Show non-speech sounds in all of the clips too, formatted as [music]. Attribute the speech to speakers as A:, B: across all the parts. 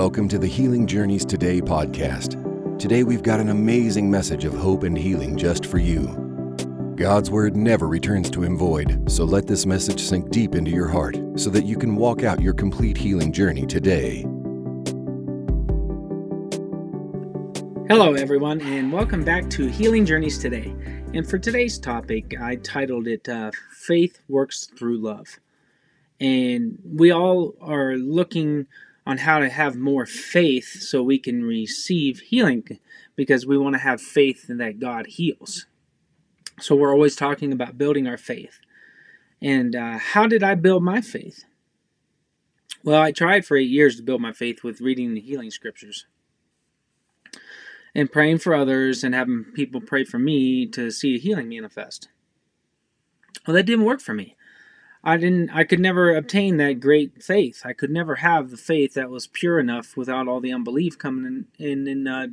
A: Welcome to the Healing Journeys Today podcast. Today we've got an amazing message of hope and healing just for you. God's word never returns to him void, so let this message sink deep into your heart so that you can walk out your complete healing journey today.
B: Hello, everyone, and welcome back to Healing Journeys Today. And for today's topic, I titled it uh, Faith Works Through Love. And we all are looking on how to have more faith so we can receive healing because we want to have faith in that God heals. So we're always talking about building our faith. And uh, how did I build my faith? Well, I tried for eight years to build my faith with reading the healing scriptures and praying for others and having people pray for me to see a healing manifest. Well, that didn't work for me. I didn't I could never obtain that great faith. I could never have the faith that was pure enough without all the unbelief coming in in and uh,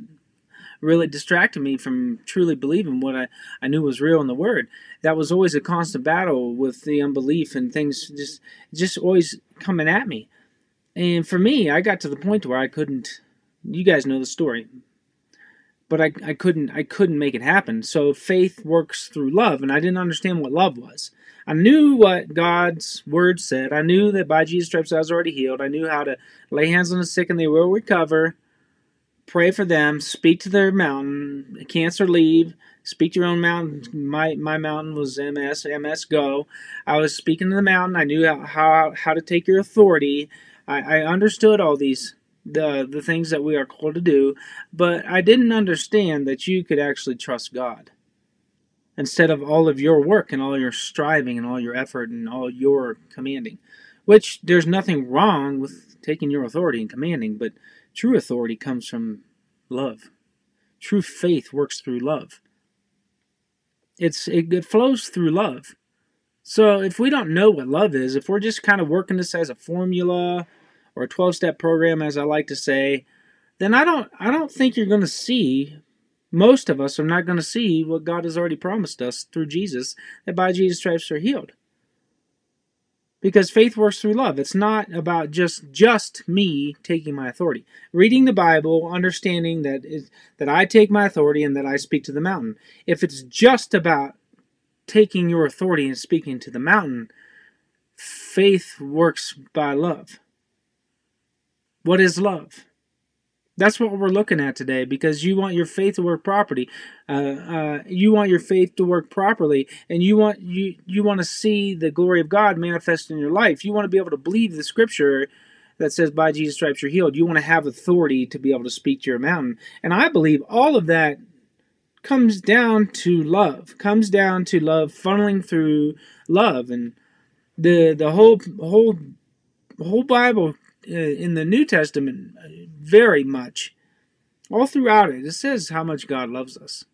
B: really distracting me from truly believing what I, I knew was real in the word. That was always a constant battle with the unbelief and things just just always coming at me. And for me, I got to the point where I couldn't you guys know the story but I, I couldn't I couldn't make it happen. So faith works through love, and I didn't understand what love was. I knew what God's word said. I knew that by Jesus' stripes I was already healed. I knew how to lay hands on the sick and they will recover. Pray for them. Speak to their mountain. Cancer leave. Speak to your own mountain. My my mountain was MS. MS go. I was speaking to the mountain. I knew how how, how to take your authority. I, I understood all these the the things that we are called to do, but I didn't understand that you could actually trust God instead of all of your work and all your striving and all your effort and all your commanding. Which there's nothing wrong with taking your authority and commanding, but true authority comes from love. True faith works through love. It's it, it flows through love. So if we don't know what love is, if we're just kind of working this as a formula or a 12 step program as I like to say, then I don't I don't think you're going to see most of us are not going to see what God has already promised us through Jesus that by Jesus stripes are healed. Because faith works through love. It's not about just just me taking my authority. Reading the Bible, understanding that it, that I take my authority and that I speak to the mountain. If it's just about taking your authority and speaking to the mountain, faith works by love. What is love? That's what we're looking at today because you want your faith to work properly. Uh, uh, you want your faith to work properly, and you want you you want to see the glory of God manifest in your life. You want to be able to believe the scripture that says, "By Jesus' stripes you're healed." You want to have authority to be able to speak to your mountain, and I believe all of that comes down to love. Comes down to love funneling through love, and the the whole whole whole Bible uh, in the New Testament uh, very much. All throughout it, it says how much God loves us.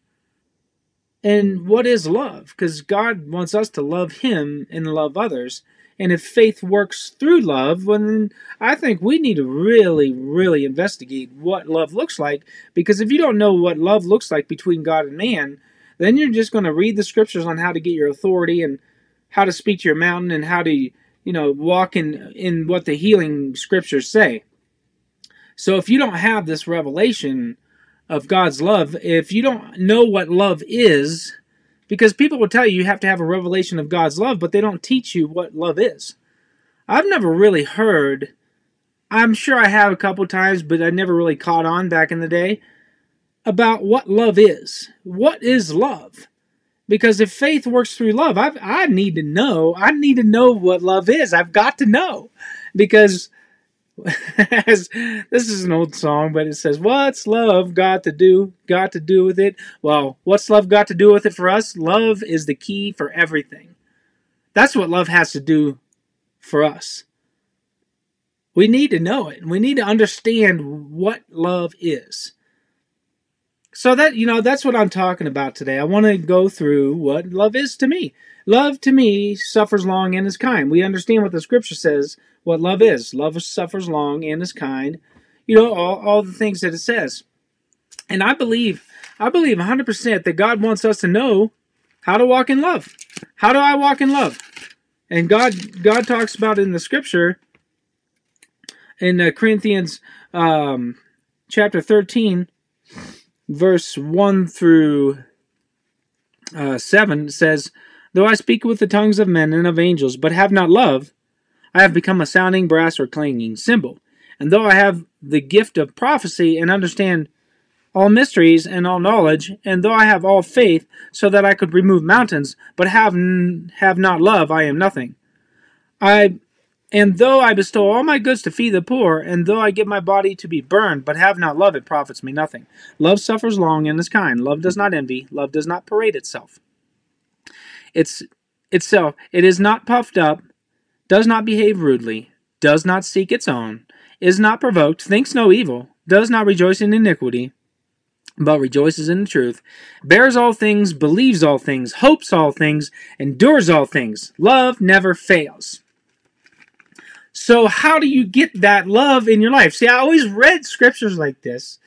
B: And what is love? Because God wants us to love Him and love others. And if faith works through love, well, then I think we need to really, really investigate what love looks like. Because if you don't know what love looks like between God and man, then you're just going to read the scriptures on how to get your authority and how to speak to your mountain and how to you know, walk in, in what the healing scriptures say. So if you don't have this revelation of God's love, if you don't know what love is, because people will tell you you have to have a revelation of God's love, but they don't teach you what love is. I've never really heard, I'm sure I have a couple times, but I never really caught on back in the day about what love is. What is love? Because if faith works through love, I I need to know. I need to know what love is. I've got to know. Because [laughs] this is an old song, but it says, What's love got to do? Got to do with it? Well, what's love got to do with it for us? Love is the key for everything. That's what love has to do for us. We need to know it. We need to understand what love is. So that you know, that's what I'm talking about today. I want to go through what love is to me. Love to me suffers long and is kind. We understand what the scripture says, what love is. Love suffers long and is kind. You know, all, all the things that it says. And I believe, I believe 100% that God wants us to know how to walk in love. How do I walk in love? And God God talks about in the scripture in uh, Corinthians um, chapter 13, verse 1 through uh, 7 says, Though I speak with the tongues of men and of angels, but have not love, I have become a sounding brass or clanging cymbal. And though I have the gift of prophecy and understand all mysteries and all knowledge, and though I have all faith, so that I could remove mountains, but have n- have not love, I am nothing. I and though I bestow all my goods to feed the poor, and though I give my body to be burned, but have not love, it profits me nothing. Love suffers long and is kind. Love does not envy. Love does not parade itself. It's itself. It is not puffed up, does not behave rudely, does not seek its own, is not provoked, thinks no evil, does not rejoice in iniquity, but rejoices in the truth, bears all things, believes all things, hopes all things, endures all things. Love never fails. So, how do you get that love in your life? See, I always read scriptures like this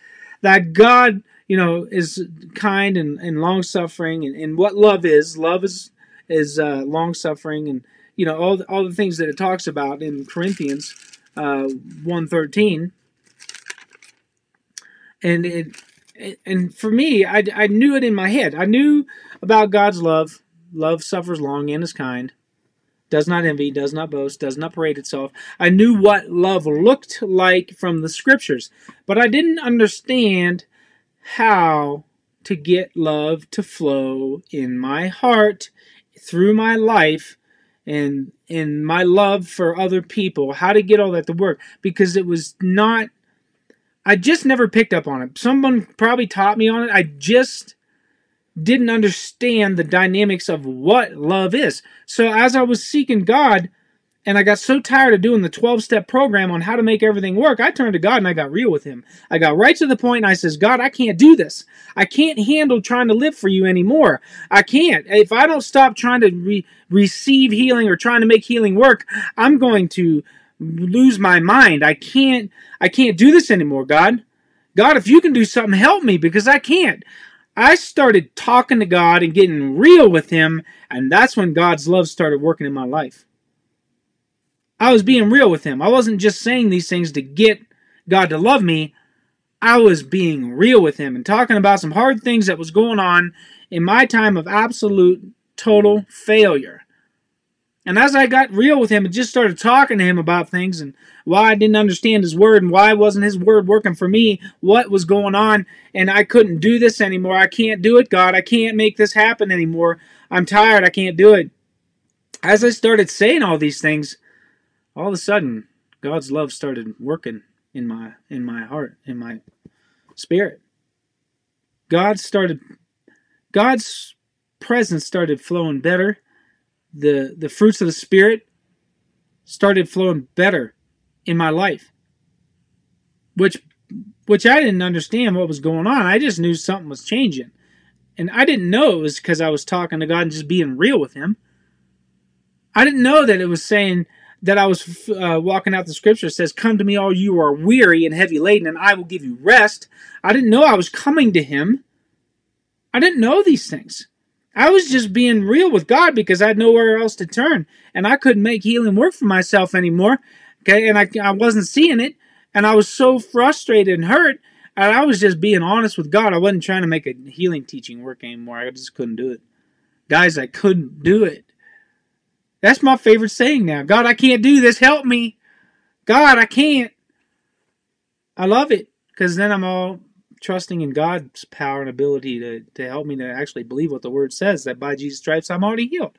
B: that God, you know, is kind and, and long suffering, and, and what love is. Love is is uh, long suffering, and you know all the, all the things that it talks about in Corinthians uh, one thirteen. And it, and for me, I, I knew it in my head. I knew about God's love. Love suffers long and is kind does not envy, does not boast, does not parade itself. I knew what love looked like from the scriptures, but I didn't understand how to get love to flow in my heart through my life and in my love for other people, how to get all that to work because it was not I just never picked up on it. Someone probably taught me on it. I just didn't understand the dynamics of what love is. So as I was seeking God, and I got so tired of doing the 12 step program on how to make everything work, I turned to God and I got real with Him. I got right to the point and I says, God, I can't do this. I can't handle trying to live for you anymore. I can't. If I don't stop trying to re- receive healing or trying to make healing work, I'm going to lose my mind. I can't. I can't do this anymore, God. God, if you can do something, help me because I can't. I started talking to God and getting real with Him, and that's when God's love started working in my life. I was being real with Him. I wasn't just saying these things to get God to love me. I was being real with Him and talking about some hard things that was going on in my time of absolute total failure. And as I got real with him and just started talking to him about things and why I didn't understand his word and why wasn't his word working for me, what was going on, and I couldn't do this anymore. I can't do it, God. I can't make this happen anymore. I'm tired. I can't do it. As I started saying all these things, all of a sudden, God's love started working in my in my heart, in my spirit. God started God's presence started flowing better the the fruits of the spirit started flowing better in my life which which I didn't understand what was going on. I just knew something was changing. And I didn't know it was because I was talking to God and just being real with him. I didn't know that it was saying that I was uh, walking out the scripture says come to me all you who are weary and heavy laden and I will give you rest. I didn't know I was coming to him. I didn't know these things I was just being real with God because I had nowhere else to turn, and I couldn't make healing work for myself anymore. Okay, and I, I wasn't seeing it, and I was so frustrated and hurt, and I was just being honest with God. I wasn't trying to make a healing teaching work anymore. I just couldn't do it. Guys, I couldn't do it. That's my favorite saying now. God, I can't do this. Help me. God, I can't. I love it because then I'm all trusting in God's power and ability to, to help me to actually believe what the word says that by Jesus' stripes I'm already healed.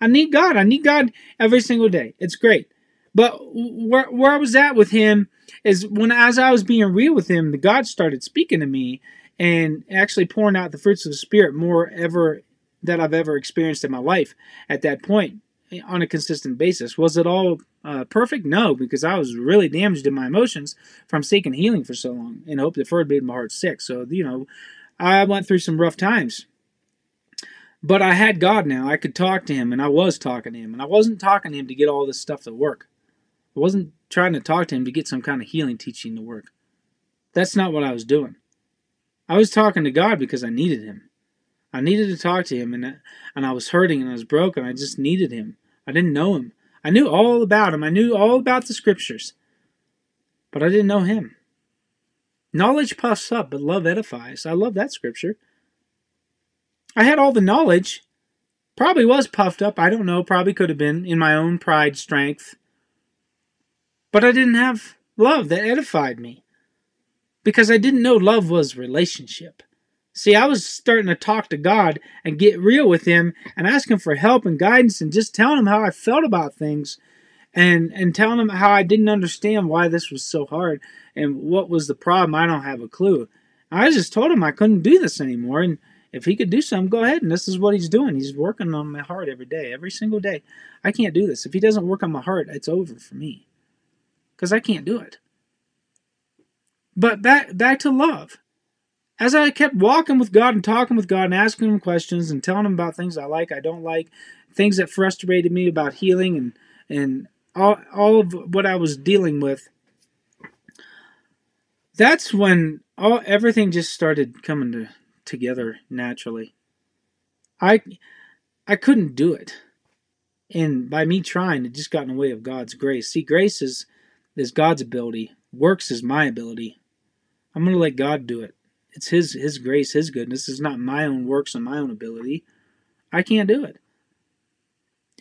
B: I need God. I need God every single day. It's great. But where, where I was at with him is when, as I was being real with him, the God started speaking to me and actually pouring out the fruits of the Spirit more ever that I've ever experienced in my life at that point on a consistent basis. Was it all uh, perfect? No, because I was really damaged in my emotions from seeking healing for so long and hope deferred made my heart sick. So, you know, I went through some rough times. But I had God now. I could talk to Him, and I was talking to Him. And I wasn't talking to Him to get all this stuff to work. I wasn't trying to talk to Him to get some kind of healing teaching to work. That's not what I was doing. I was talking to God because I needed Him. I needed to talk to Him, and, and I was hurting and I was broken. I just needed Him. I didn't know Him. I knew all about him. I knew all about the scriptures. but I didn't know him. Knowledge puffs up, but love edifies. I love that scripture. I had all the knowledge. Probably was puffed up. I don't know. Probably could have been in my own pride, strength. But I didn't have love that edified me. Because I didn't know love was relationship. See, I was starting to talk to God and get real with Him and ask Him for help and guidance and just telling Him how I felt about things and and telling Him how I didn't understand why this was so hard and what was the problem. I don't have a clue. I just told Him I couldn't do this anymore and if He could do something, go ahead. And this is what He's doing. He's working on my heart every day, every single day. I can't do this. If He doesn't work on my heart, it's over for me because I can't do it. But back back to love as I kept walking with God and talking with God and asking Him questions and telling Him about things I like, I don't like, things that frustrated me about healing and and all all of what I was dealing with, that's when all everything just started coming to, together naturally. I I couldn't do it. And by me trying, it just got in the way of God's grace. See, grace is is God's ability. Works is my ability. I'm gonna let God do it. It's His His grace, His goodness. It's not my own works and my own ability. I can't do it.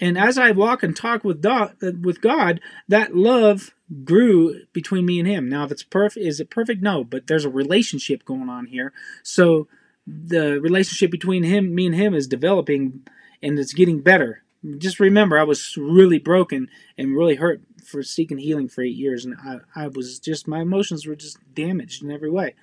B: And as I walk and talk with God, with God, that love grew between me and Him. Now, if it's perfect, is it perfect? No, but there's a relationship going on here. So the relationship between Him, me and Him, is developing, and it's getting better. Just remember, I was really broken and really hurt for seeking healing for eight years, and I, I was just my emotions were just damaged in every way.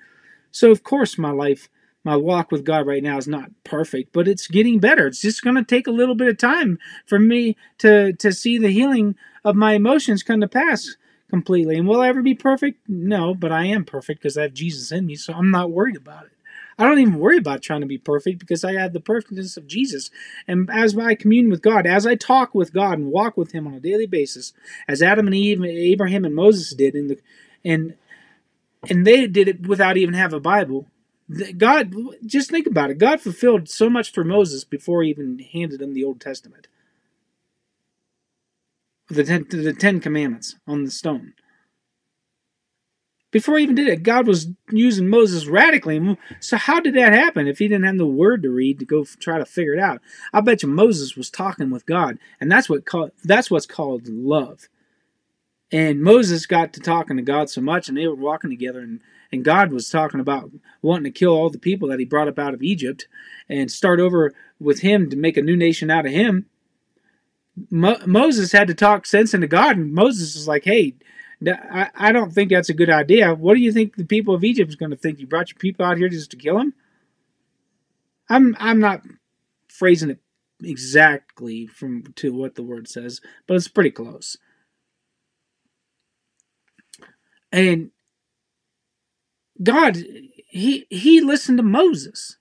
B: So, of course, my life, my walk with God right now is not perfect, but it's getting better. It's just going to take a little bit of time for me to, to see the healing of my emotions come to pass completely. And will I ever be perfect? No, but I am perfect because I have Jesus in me, so I'm not worried about it. I don't even worry about trying to be perfect because I have the perfectness of Jesus. And as I commune with God, as I talk with God and walk with Him on a daily basis, as Adam and Eve, Abraham and Moses did in the, and and they did it without even have a Bible. God, just think about it. God fulfilled so much through Moses before he even handed him the Old Testament. The ten, the Ten Commandments on the stone. Before he even did it, God was using Moses radically. So how did that happen if he didn't have the word to read to go try to figure it out? I bet you Moses was talking with God, and that's what called, that's what's called love. And Moses got to talking to God so much, and they were walking together, and, and God was talking about wanting to kill all the people that he brought up out of Egypt and start over with him to make a new nation out of him. Mo- Moses had to talk sense into God, and Moses was like, hey, I, I don't think that's a good idea. What do you think the people of Egypt is going to think? You brought your people out here just to kill them? I'm I'm not phrasing it exactly from to what the word says, but it's pretty close. And God, he he listened to Moses.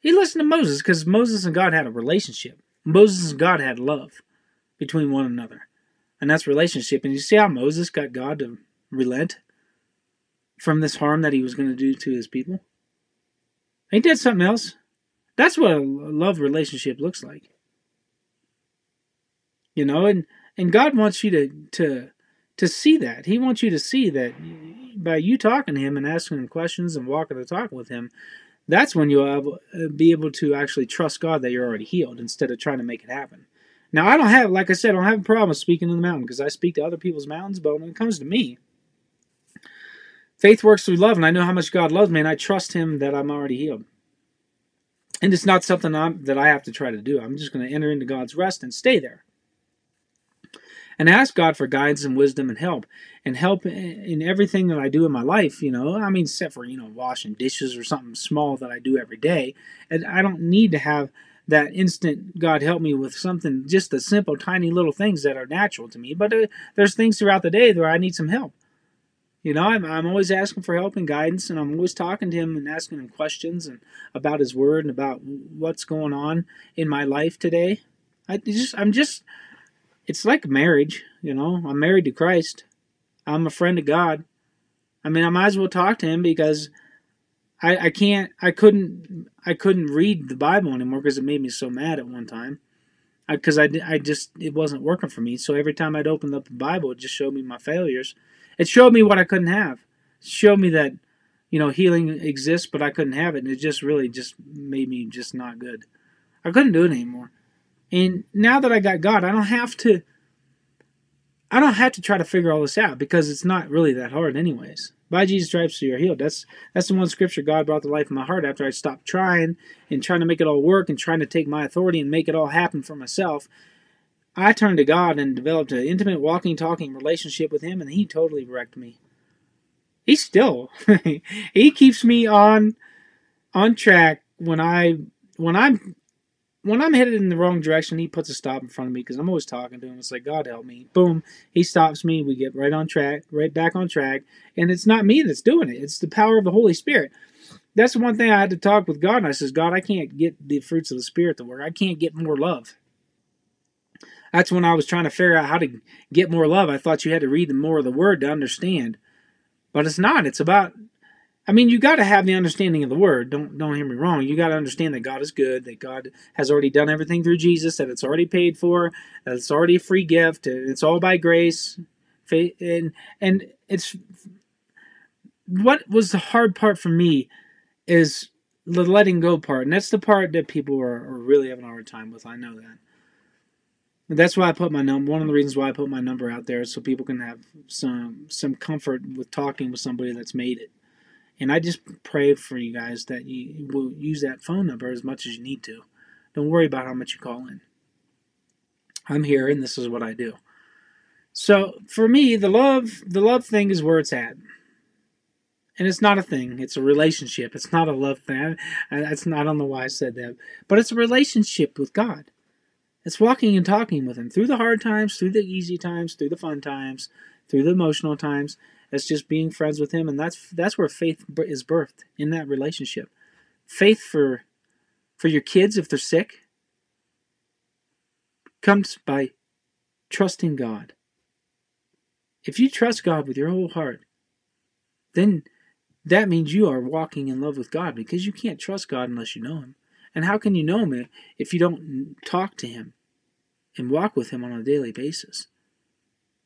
B: He listened to Moses because Moses and God had a relationship. Moses and God had love between one another. And that's relationship. And you see how Moses got God to relent from this harm that he was going to do to his people? He did something else. That's what a love relationship looks like. You know, and and God wants you to to to see that. He wants you to see that by you talking to him and asking him questions and walking the talk with him, that's when you'll uh, be able to actually trust God that you're already healed instead of trying to make it happen. Now, I don't have, like I said, I don't have a problem speaking to the mountain because I speak to other people's mountains, but when it comes to me, faith works through love, and I know how much God loves me, and I trust Him that I'm already healed. And it's not something I'm, that I have to try to do. I'm just going to enter into God's rest and stay there and ask God for guidance and wisdom and help and help in everything that I do in my life, you know. I mean, except for, you know, washing dishes or something small that I do every day. And I don't need to have that instant God help me with something, just the simple, tiny little things that are natural to me. But uh, there's things throughout the day where I need some help. You know, I'm, I'm always asking for help and guidance, and I'm always talking to him and asking him questions and about his word and about what's going on in my life today. I just, I'm just it's like marriage, you know. I'm married to Christ. I'm a friend of God. I mean, I might as well talk to him because I, I can't, I couldn't, I couldn't read the Bible anymore because it made me so mad at one time. Because I, I, I just, it wasn't working for me. So every time I'd open up the Bible, it just showed me my failures. It showed me what I couldn't have. It showed me that, you know, healing exists, but I couldn't have it. And it just really just made me just not good. I couldn't do it anymore. And now that I got God, I don't have to I don't have to try to figure all this out because it's not really that hard anyways. By Jesus' stripes you are healed. That's that's the one scripture God brought to life in my heart after I stopped trying and trying to make it all work and trying to take my authority and make it all happen for myself. I turned to God and developed an intimate walking, talking relationship with Him, and He totally wrecked me. He still [laughs] He keeps me on on track when I when I'm when I'm headed in the wrong direction, he puts a stop in front of me because I'm always talking to him. It's like, God help me. Boom. He stops me. We get right on track, right back on track. And it's not me that's doing it, it's the power of the Holy Spirit. That's the one thing I had to talk with God. And I says, God, I can't get the fruits of the Spirit to work. I can't get more love. That's when I was trying to figure out how to get more love. I thought you had to read more of the Word to understand. But it's not. It's about I mean, you got to have the understanding of the word. Don't don't hear me wrong. You got to understand that God is good, that God has already done everything through Jesus, that it's already paid for, that it's already a free gift, it's all by grace. And and it's what was the hard part for me is the letting go part, and that's the part that people are, are really having a hard time with. I know that. that's why I put my number. One of the reasons why I put my number out there is so people can have some some comfort with talking with somebody that's made it. And I just pray for you guys that you will use that phone number as much as you need to. Don't worry about how much you call in. I'm here and this is what I do. So for me, the love the love thing is where it's at. And it's not a thing. It's a relationship. It's not a love thing. That's not. I don't know why I said that, but it's a relationship with God. It's walking and talking with Him through the hard times, through the easy times, through the fun times, through the emotional times. It's just being friends with Him, and that's that's where faith is birthed in that relationship. Faith for for your kids if they're sick comes by trusting God. If you trust God with your whole heart, then that means you are walking in love with God because you can't trust God unless you know Him. And how can you know Him if you don't talk to Him and walk with Him on a daily basis?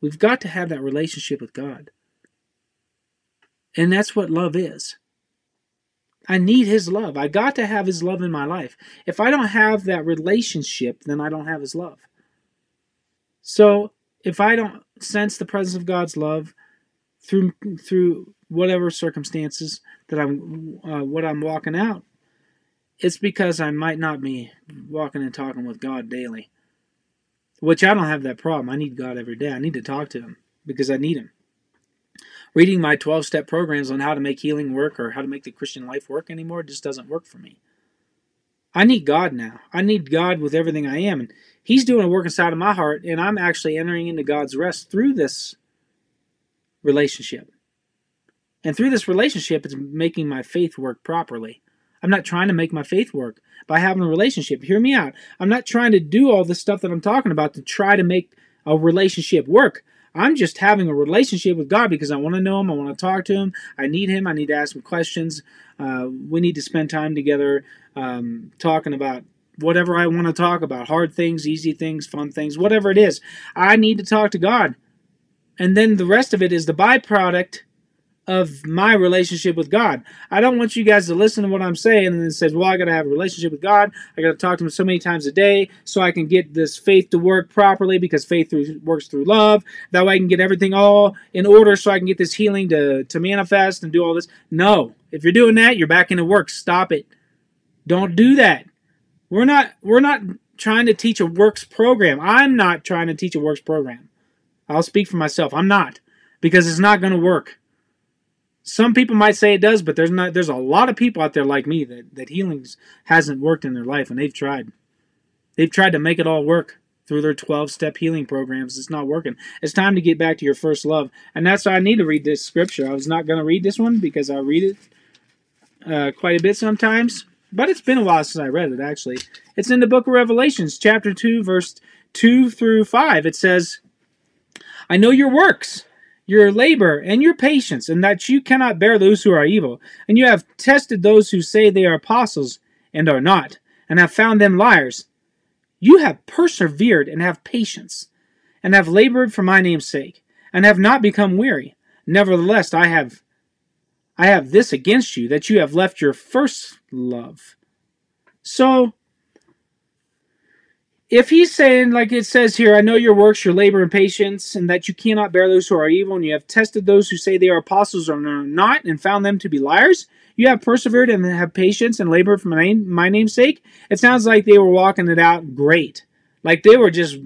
B: We've got to have that relationship with God. And that's what love is. I need his love. I got to have his love in my life. If I don't have that relationship, then I don't have his love. So, if I don't sense the presence of God's love through through whatever circumstances that I'm uh, what I'm walking out, it's because I might not be walking and talking with God daily. Which I don't have that problem. I need God every day. I need to talk to him because I need him reading my 12 step programs on how to make healing work or how to make the Christian life work anymore just doesn't work for me. I need God now. I need God with everything I am. And He's doing a work inside of my heart, and I'm actually entering into God's rest through this relationship. And through this relationship, it's making my faith work properly. I'm not trying to make my faith work by having a relationship. Hear me out. I'm not trying to do all this stuff that I'm talking about to try to make a relationship work. I'm just having a relationship with God because I want to know Him. I want to talk to Him. I need Him. I need to ask Him questions. Uh, we need to spend time together um, talking about whatever I want to talk about hard things, easy things, fun things, whatever it is. I need to talk to God. And then the rest of it is the byproduct of my relationship with God. I don't want you guys to listen to what I'm saying and then says, "Well, I got to have a relationship with God. I got to talk to Him so many times a day so I can get this faith to work properly because faith through, works through love. That way, I can get everything all in order so I can get this healing to to manifest and do all this." No, if you're doing that, you're back into work. Stop it. Don't do that. We're not. We're not trying to teach a works program. I'm not trying to teach a works program. I'll speak for myself. I'm not because it's not going to work. Some people might say it does, but there's not. There's a lot of people out there like me that that healings hasn't worked in their life, and they've tried. They've tried to make it all work through their 12 step healing programs. It's not working. It's time to get back to your first love. And that's why I need to read this scripture. I was not going to read this one because I read it uh, quite a bit sometimes, but it's been a while since I read it actually. It's in the book of Revelations, chapter 2, verse 2 through 5. It says, I know your works your labor and your patience, and that you cannot bear those who are evil. And you have tested those who say they are apostles and are not, and have found them liars. You have persevered and have patience, and have labored for my name's sake, and have not become weary. Nevertheless, I have I have this against you that you have left your first love. So if he's saying, like it says here, I know your works, your labor and patience, and that you cannot bear those who are evil, and you have tested those who say they are apostles or are not, and found them to be liars, you have persevered and have patience and labored for my, name, my name's sake. It sounds like they were walking it out great. Like they were just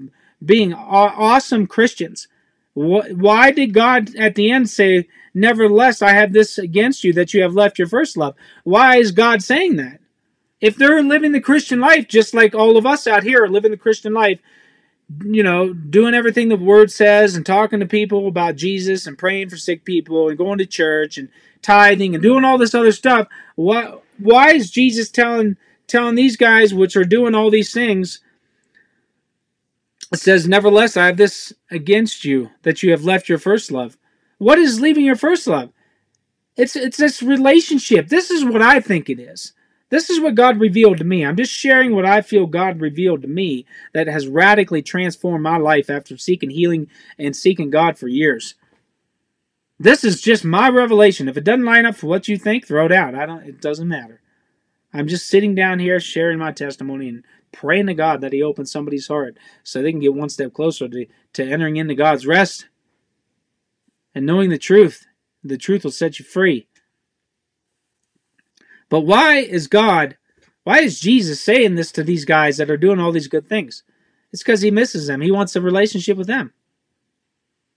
B: being awesome Christians. Why did God at the end say, Nevertheless, I have this against you that you have left your first love? Why is God saying that? If they're living the Christian life, just like all of us out here are living the Christian life, you know, doing everything the word says and talking to people about Jesus and praying for sick people and going to church and tithing and doing all this other stuff, why why is Jesus telling telling these guys which are doing all these things it says, Nevertheless, I have this against you, that you have left your first love. What is leaving your first love? It's it's this relationship. This is what I think it is. This is what God revealed to me. I'm just sharing what I feel God revealed to me that has radically transformed my life after seeking healing and seeking God for years. This is just my revelation. If it doesn't line up for what you think, throw it out. I don't it doesn't matter. I'm just sitting down here sharing my testimony and praying to God that He opens somebody's heart so they can get one step closer to, to entering into God's rest and knowing the truth. The truth will set you free. But why is God, why is Jesus saying this to these guys that are doing all these good things? It's because He misses them. He wants a relationship with them.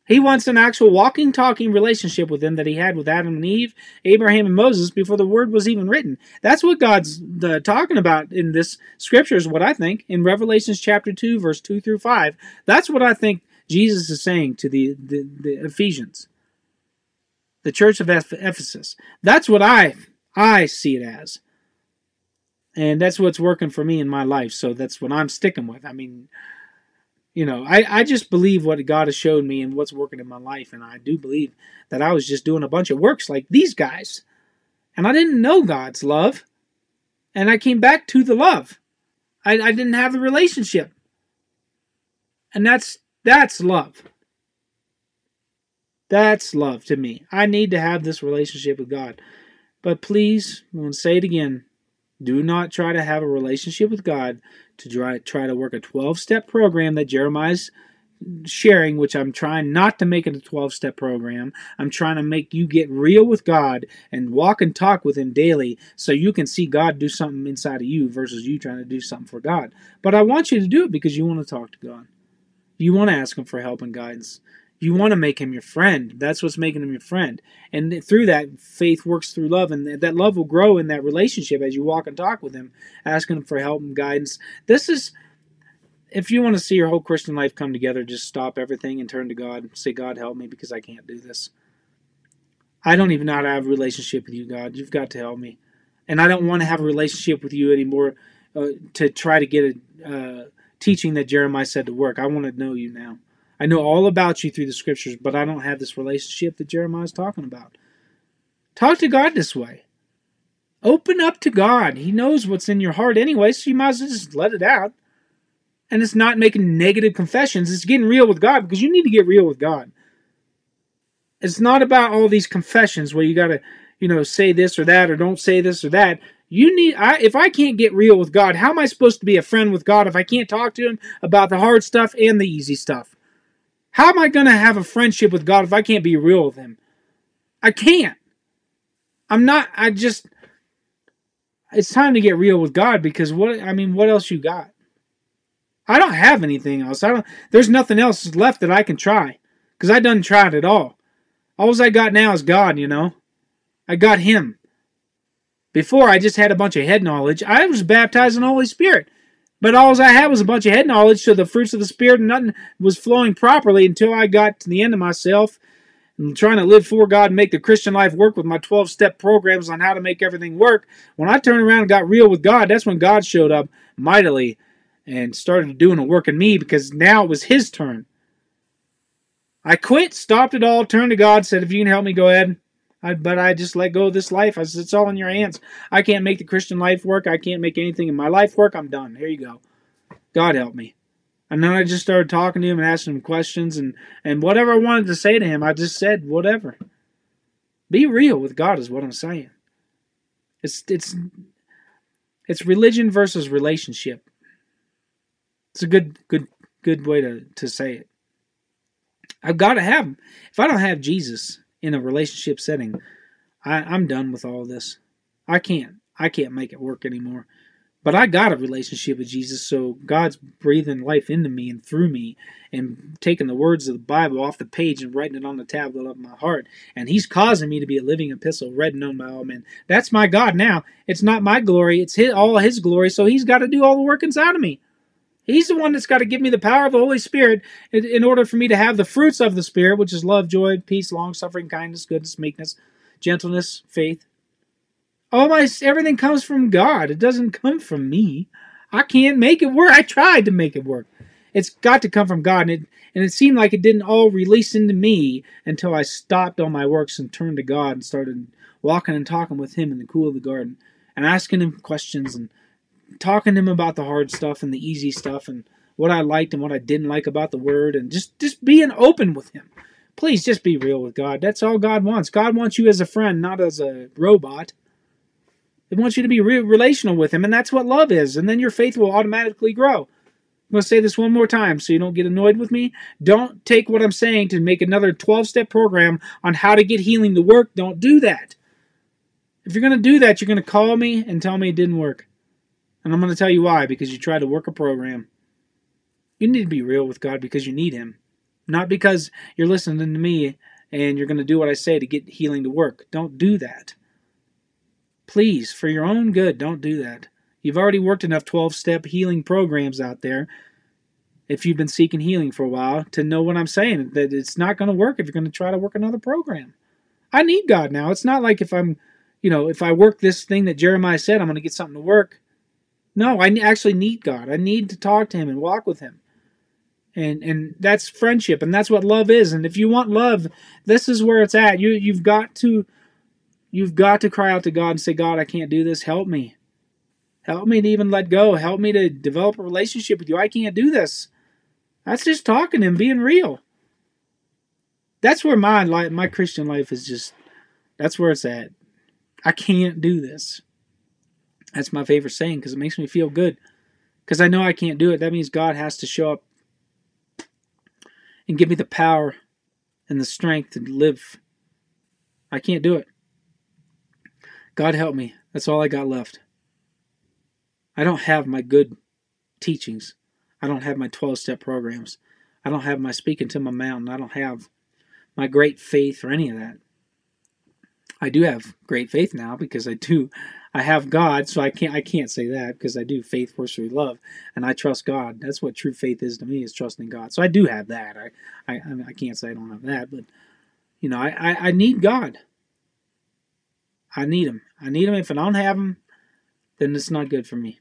B: He wants an actual walking, talking relationship with them that he had with Adam and Eve, Abraham and Moses before the word was even written. That's what God's the, talking about in this scripture, is what I think. In Revelations chapter 2, verse 2 through 5, that's what I think Jesus is saying to the, the, the Ephesians, the church of Ephesus. That's what I I see it as. And that's what's working for me in my life. So that's what I'm sticking with. I mean, you know, I, I just believe what God has showed me and what's working in my life. And I do believe that I was just doing a bunch of works like these guys. And I didn't know God's love. And I came back to the love. I, I didn't have the relationship. And that's that's love. That's love to me. I need to have this relationship with God. But please, I'm going to say it again. Do not try to have a relationship with God to try, try to work a 12 step program that Jeremiah's sharing, which I'm trying not to make it a 12 step program. I'm trying to make you get real with God and walk and talk with Him daily so you can see God do something inside of you versus you trying to do something for God. But I want you to do it because you want to talk to God. You want to ask Him for help and guidance. You want to make him your friend. That's what's making him your friend. And through that, faith works through love, and that love will grow in that relationship as you walk and talk with him, asking him for help and guidance. This is, if you want to see your whole Christian life come together, just stop everything and turn to God. Say, God, help me because I can't do this. I don't even know how to have a relationship with you, God. You've got to help me. And I don't want to have a relationship with you anymore uh, to try to get a uh, teaching that Jeremiah said to work. I want to know you now. I know all about you through the scriptures, but I don't have this relationship that Jeremiah is talking about. Talk to God this way. Open up to God. He knows what's in your heart anyway, so you might as well just let it out. And it's not making negative confessions, it's getting real with God because you need to get real with God. It's not about all these confessions where you got to, you know, say this or that or don't say this or that. You need I if I can't get real with God, how am I supposed to be a friend with God if I can't talk to him about the hard stuff and the easy stuff? How am I going to have a friendship with God if I can't be real with Him? I can't. I'm not, I just, it's time to get real with God because what, I mean, what else you got? I don't have anything else. I don't, there's nothing else left that I can try because I done tried it all. All I got now is God, you know. I got Him. Before I just had a bunch of head knowledge. I was baptized in the Holy Spirit. But all I had was a bunch of head knowledge, so the fruits of the Spirit and nothing was flowing properly until I got to the end of myself and trying to live for God and make the Christian life work with my 12 step programs on how to make everything work. When I turned around and got real with God, that's when God showed up mightily and started doing a work in me because now it was His turn. I quit, stopped it all, turned to God, said, If you can help me, go ahead. I, but I just let go of this life. I said, it's all in your hands. I can't make the Christian life work. I can't make anything in my life work. I'm done. Here you go. God help me. And then I just started talking to him and asking him questions and, and whatever I wanted to say to him, I just said whatever. Be real with God is what I'm saying. It's it's it's religion versus relationship. It's a good good good way to, to say it. I've got to have him. if I don't have Jesus in a relationship setting, I, I'm done with all this. I can't. I can't make it work anymore. But I got a relationship with Jesus, so God's breathing life into me and through me and taking the words of the Bible off the page and writing it on the tablet of my heart. And He's causing me to be a living epistle, read and known by all men. That's my God now. It's not my glory, it's his, all His glory, so He's got to do all the work inside of me. He's the one that's got to give me the power of the Holy Spirit in, in order for me to have the fruits of the Spirit, which is love, joy, peace, long suffering, kindness, goodness, meekness, gentleness, faith, all my everything comes from God. It doesn't come from me. I can't make it work. I tried to make it work. It's got to come from God, and it and it seemed like it didn't all release into me until I stopped all my works and turned to God and started walking and talking with Him in the cool of the garden and asking Him questions and talking to Him about the hard stuff and the easy stuff and what I liked and what I didn't like about the Word and just just being open with Him. Please just be real with God. That's all God wants. God wants you as a friend, not as a robot. He wants you to be re- relational with Him, and that's what love is. And then your faith will automatically grow. I'm going to say this one more time so you don't get annoyed with me. Don't take what I'm saying to make another 12 step program on how to get healing to work. Don't do that. If you're going to do that, you're going to call me and tell me it didn't work. And I'm going to tell you why because you tried to work a program. You need to be real with God because you need Him, not because you're listening to me and you're going to do what I say to get healing to work. Don't do that. Please, for your own good, don't do that. You've already worked enough 12 step healing programs out there, if you've been seeking healing for a while, to know what I'm saying. That it's not going to work if you're going to try to work another program. I need God now. It's not like if I'm, you know, if I work this thing that Jeremiah said, I'm going to get something to work. No, I actually need God. I need to talk to Him and walk with Him. And and that's friendship, and that's what love is. And if you want love, this is where it's at. You you've got to You've got to cry out to God and say, God, I can't do this. Help me. Help me to even let go. Help me to develop a relationship with you. I can't do this. That's just talking and being real. That's where my life, my Christian life is just, that's where it's at. I can't do this. That's my favorite saying because it makes me feel good. Because I know I can't do it. That means God has to show up and give me the power and the strength to live. I can't do it. God help me. That's all I got left. I don't have my good teachings. I don't have my 12 step programs. I don't have my speaking to my mountain. I don't have my great faith or any of that. I do have great faith now because I do I have God, so I can't I can't say that because I do faith first love and I trust God. That's what true faith is to me is trusting God. So I do have that. I I I can't say I don't have that, but you know, I, I, I need God. I need Him. I need Him. If I don't have Him, then it's not good for me.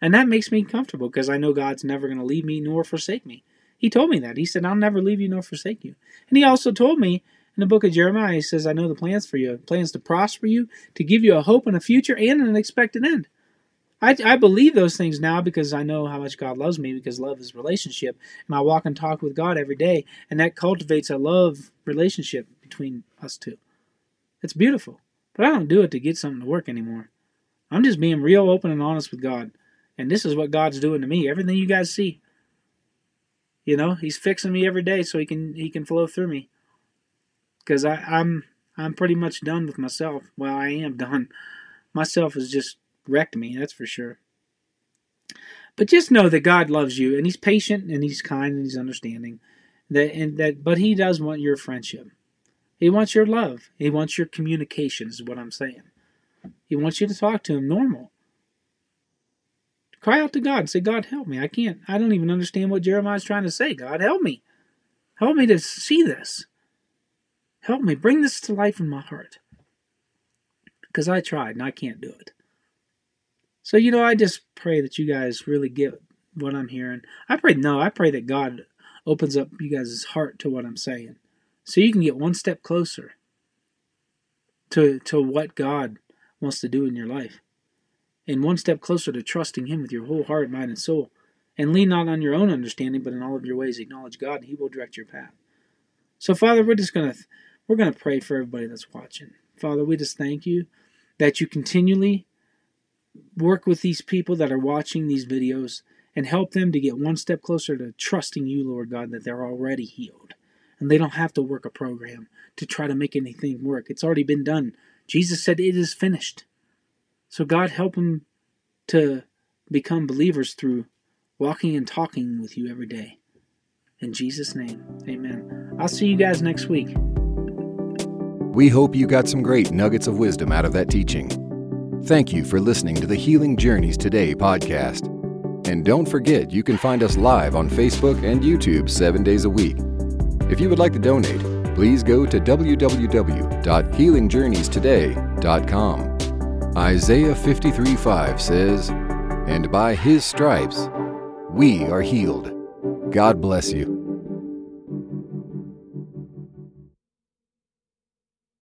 B: And that makes me comfortable because I know God's never going to leave me nor forsake me. He told me that. He said, I'll never leave you nor forsake you. And he also told me in the book of Jeremiah, he says, I know the plans for you, plans to prosper you, to give you a hope and a future and an expected end. I, I believe those things now because I know how much God loves me because love is relationship. And I walk and talk with God every day, and that cultivates a love relationship between us two. It's beautiful. But I don't do it to get something to work anymore. I'm just being real open and honest with God. And this is what God's doing to me. Everything you guys see. You know, He's fixing me every day so He can He can flow through me. Because I'm I'm pretty much done with myself. Well, I am done. Myself has just wrecked me, that's for sure. But just know that God loves you and He's patient and He's kind and He's understanding. That and that but He does want your friendship. He wants your love. He wants your communication, is what I'm saying. He wants you to talk to him normal. Cry out to God. Say, God, help me. I can't, I don't even understand what Jeremiah's trying to say. God, help me. Help me to see this. Help me. Bring this to life in my heart. Because I tried and I can't do it. So, you know, I just pray that you guys really get what I'm hearing. I pray, no, I pray that God opens up you guys' heart to what I'm saying so you can get one step closer to to what God wants to do in your life and one step closer to trusting him with your whole heart mind and soul and lean not on your own understanding but in all of your ways acknowledge God and he will direct your path so father we're just going to we're going to pray for everybody that's watching. Father, we just thank you that you continually work with these people that are watching these videos and help them to get one step closer to trusting you, Lord God, that they're already healed. And they don't have to work a program to try to make anything work. It's already been done. Jesus said it is finished. So, God, help them to become believers through walking and talking with you every day. In Jesus' name, amen. I'll see you guys next week.
A: We hope you got some great nuggets of wisdom out of that teaching. Thank you for listening to the Healing Journeys Today podcast. And don't forget, you can find us live on Facebook and YouTube seven days a week. If you would like to donate, please go to www.healingjourneystoday.com. Isaiah 53 5 says, And by his stripes we are healed. God bless you.